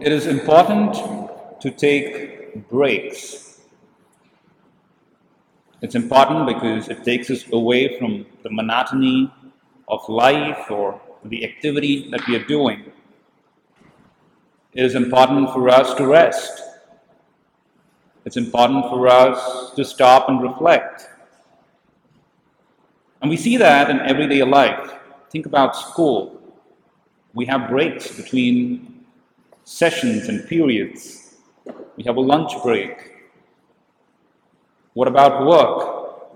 It is important to take breaks. It's important because it takes us away from the monotony of life or the activity that we are doing. It is important for us to rest. It's important for us to stop and reflect. And we see that in everyday life. Think about school. We have breaks between sessions and periods. We have a lunch break. What about work?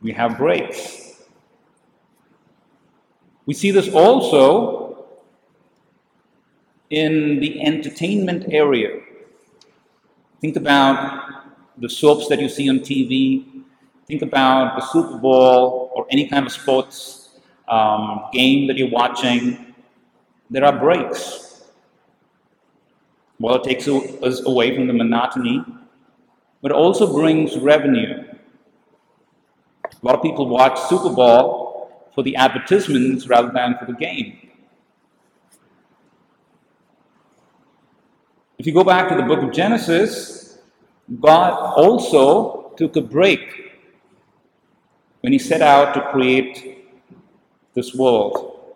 We have breaks. We see this also in the entertainment area. Think about the soaps that you see on TV. Think about the Super Bowl or any kind of sports um, game that you're watching. There are breaks. Well, it takes us away from the monotony, but also brings revenue. A lot of people watch Super Bowl for the advertisements rather than for the game. If you go back to the book of Genesis, God also took a break when He set out to create this world,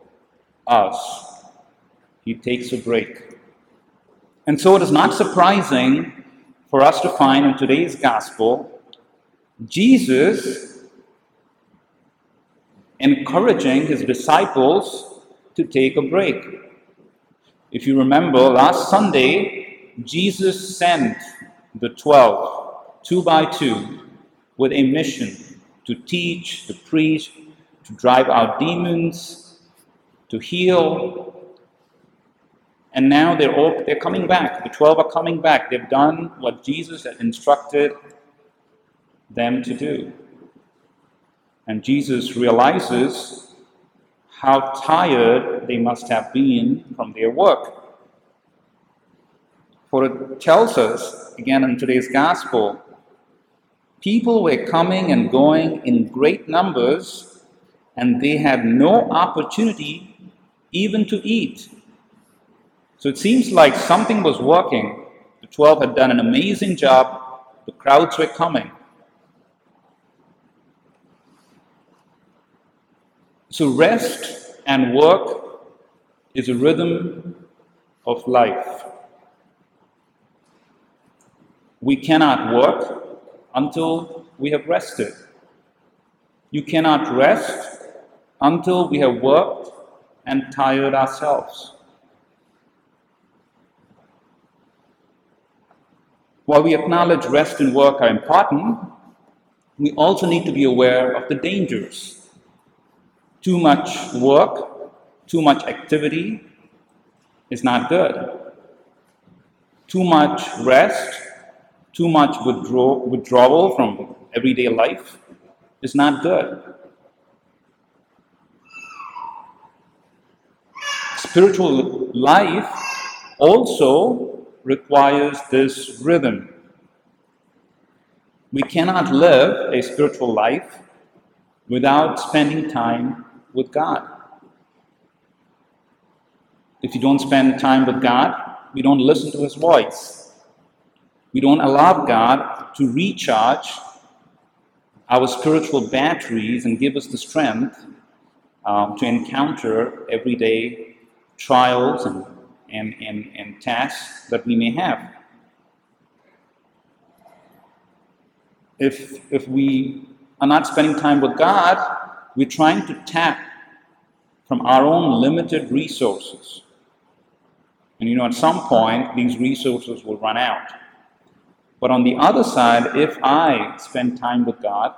us. He takes a break. And so it is not surprising for us to find in today's gospel Jesus encouraging his disciples to take a break. If you remember, last Sunday, Jesus sent the 12, two by two, with a mission to teach, to preach, to drive out demons, to heal. And now they're all they're coming back. The 12 are coming back. They've done what Jesus had instructed them to do. And Jesus realizes how tired they must have been from their work. For it tells us, again in today's gospel, people were coming and going in great numbers, and they had no opportunity even to eat. So it seems like something was working. The 12 had done an amazing job, the crowds were coming. So, rest and work is a rhythm of life. We cannot work until we have rested. You cannot rest until we have worked and tired ourselves. While we acknowledge rest and work are important, we also need to be aware of the dangers. Too much work, too much activity is not good. Too much rest too much withdraw, withdrawal from everyday life is not good. Spiritual life also requires this rhythm. We cannot live a spiritual life without spending time with God. If you don't spend time with God, we don't listen to His voice. We don't allow God to recharge our spiritual batteries and give us the strength um, to encounter everyday trials and, and, and, and tasks that we may have. If, if we are not spending time with God, we're trying to tap from our own limited resources. And you know, at some point, these resources will run out. But on the other side, if I spend time with God,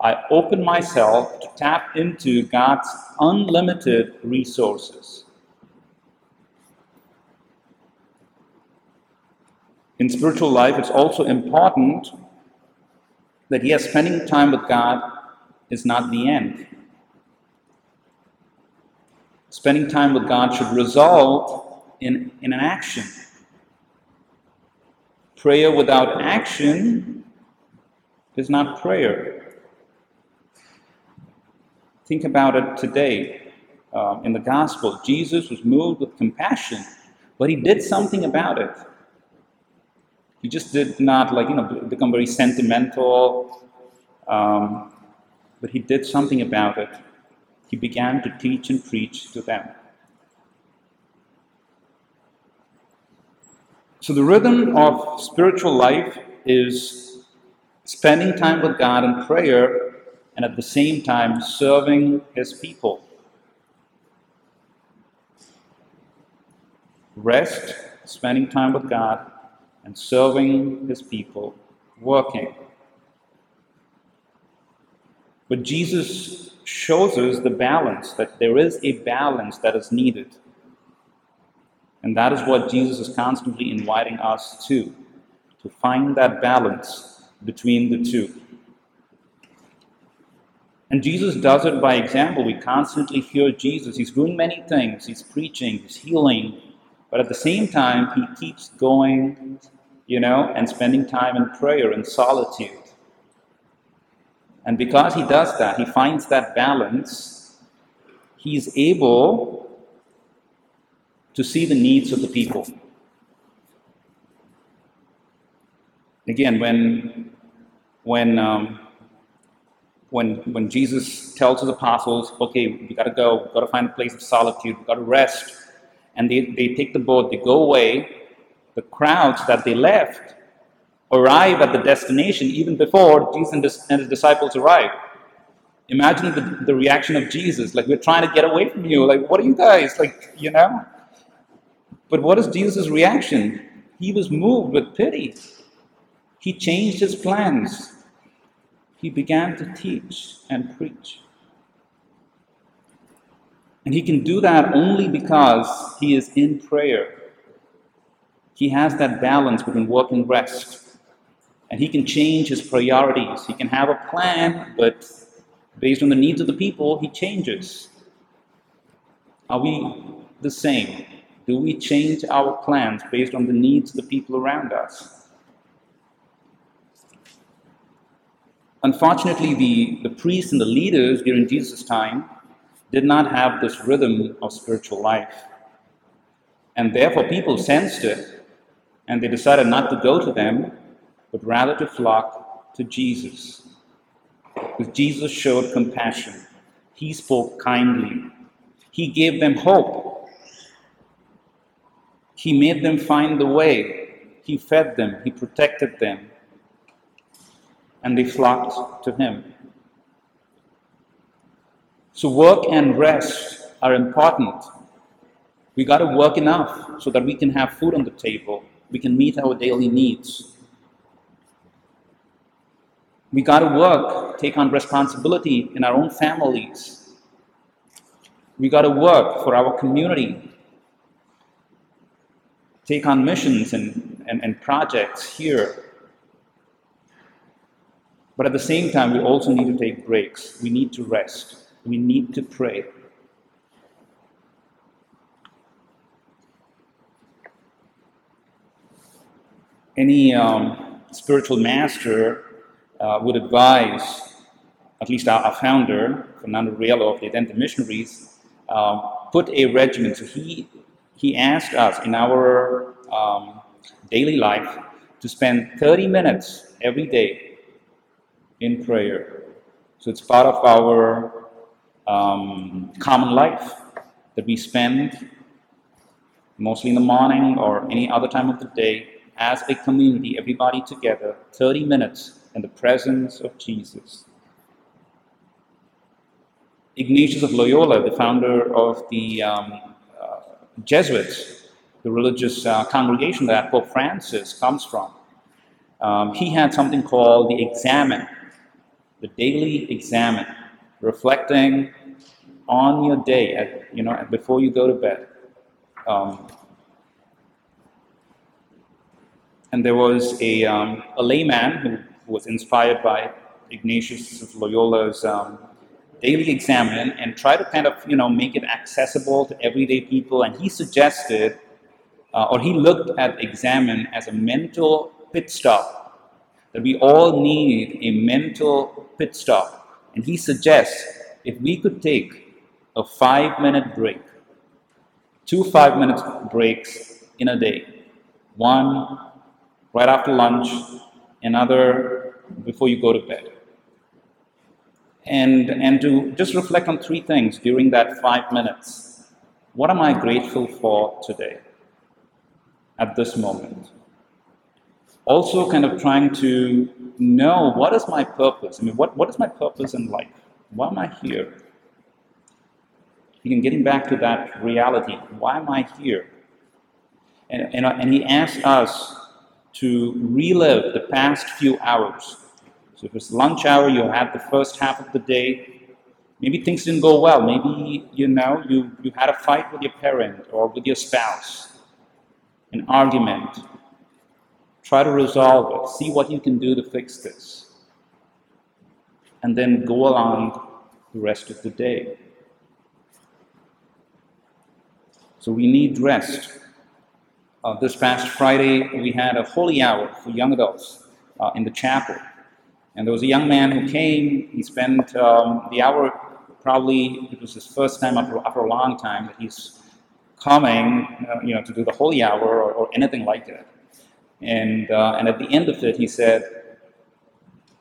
I open myself to tap into God's unlimited resources. In spiritual life, it's also important that, yes, spending time with God is not the end. Spending time with God should result in, in an action. Prayer without action is not prayer. Think about it today. Uh, in the gospel, Jesus was moved with compassion But he did something about it. He just did not, like, you know, become very sentimental, um, but he did something about it. He began to teach and preach to them. So, the rhythm of spiritual life is spending time with God in prayer and at the same time serving His people. Rest, spending time with God, and serving His people, working. But Jesus shows us the balance, that there is a balance that is needed. And that is what Jesus is constantly inviting us to, to find that balance between the two. And Jesus does it by example. We constantly hear Jesus. He's doing many things. He's preaching, he's healing, but at the same time, he keeps going, you know, and spending time in prayer and solitude. And because he does that, he finds that balance, he's able to see the needs of the people. Again, when when um, when when Jesus tells his apostles, "Okay, we got to go. We got to find a place of solitude. We got to rest," and they, they take the boat, they go away. The crowds that they left arrive at the destination even before Jesus and his disciples arrive. Imagine the, the reaction of Jesus, like, we're trying to get away from you. Like, what are you guys? Like, you know? But what is Jesus' reaction? He was moved with pity. He changed his plans. He began to teach and preach. And he can do that only because he is in prayer. He has that balance between work and rest. And he can change his priorities. He can have a plan, but based on the needs of the people, he changes. Are we the same? Do we change our plans based on the needs of the people around us? Unfortunately, the, the priests and the leaders during Jesus' time did not have this rhythm of spiritual life. And therefore, people sensed it and they decided not to go to them, but rather to flock to Jesus. Because Jesus showed compassion, He spoke kindly, He gave them hope, He made them find the way, He fed them, He protected them, and they flocked to Him. So, work and rest are important. We got to work enough so that we can have food on the table, we can meet our daily needs. We got to work, take on responsibility in our own families. We got to work for our community, take on missions and, and, and projects here. But at the same time, we also need to take breaks. We need to rest we need to pray. Any um, spiritual master uh, would advise, at least our, our founder, Fernando Rielo of the Idente Missionaries, uh, put a regimen. So he, he asked us in our um, daily life to spend 30 minutes every day in prayer. So it's part of our um, common life that we spend mostly in the morning or any other time of the day as a community, everybody together, 30 minutes in the presence of Jesus. Ignatius of Loyola, the founder of the um, uh, Jesuits, the religious uh, congregation that Pope Francis comes from, um, he had something called the examen, the daily examen, reflecting on your day, at, you know, before you go to bed. Um, and there was a, um, a layman who was inspired by Ignatius of Loyola's um, daily examen and tried to kind of, you know, make it accessible to everyday people. And he suggested, uh, or he looked at examen as a mental pit stop. That we all need a mental pit stop. And he suggests if we could take a five minute break, two five minute breaks in a day. One right after lunch, another before you go to bed. And, and to just reflect on three things during that five minutes. What am I grateful for today, at this moment? Also, kind of trying to know what is my purpose? I mean, what, what is my purpose in life? Why am I here? Again, getting back to that reality, why am I here? And, and, and he asks us to relive the past few hours. So if it's lunch hour, you had the first half of the day. Maybe things didn't go well. Maybe you know you, you had a fight with your parent or with your spouse, an argument. Try to resolve it. See what you can do to fix this. And then go along the rest of the day. So we need rest. Uh, this past Friday, we had a holy hour for young adults uh, in the chapel. And there was a young man who came. He spent um, the hour, probably, it was his first time after, after a long time that he's coming, uh, you know, to do the holy hour or, or anything like that. And, uh, and at the end of it, he said,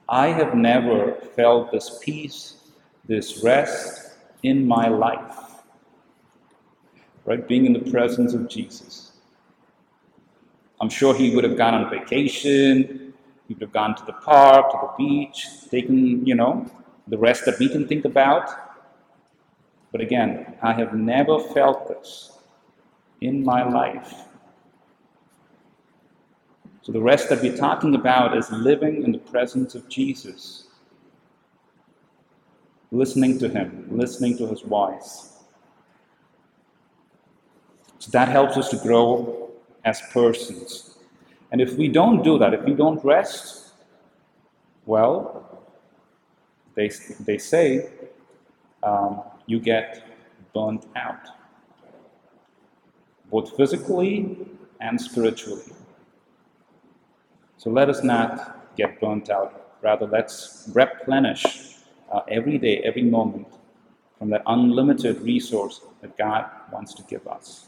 I have never felt this peace, this rest in my life. Right? Being in the presence of Jesus. I'm sure he would have gone on vacation, he would have gone to the park, to the beach, taken, you know, the rest that we can think about. But again, I have never felt this in my life. So the rest that we're talking about is living in the presence of Jesus, listening to Him, listening to His voice. So that helps us to grow as persons. And if we don't do that, if we don't rest, well, they, they say um, you get burnt out, both physically and spiritually. So let us not get burnt out. Rather, let's replenish uh, every day, every moment from that unlimited resource that God wants to give us.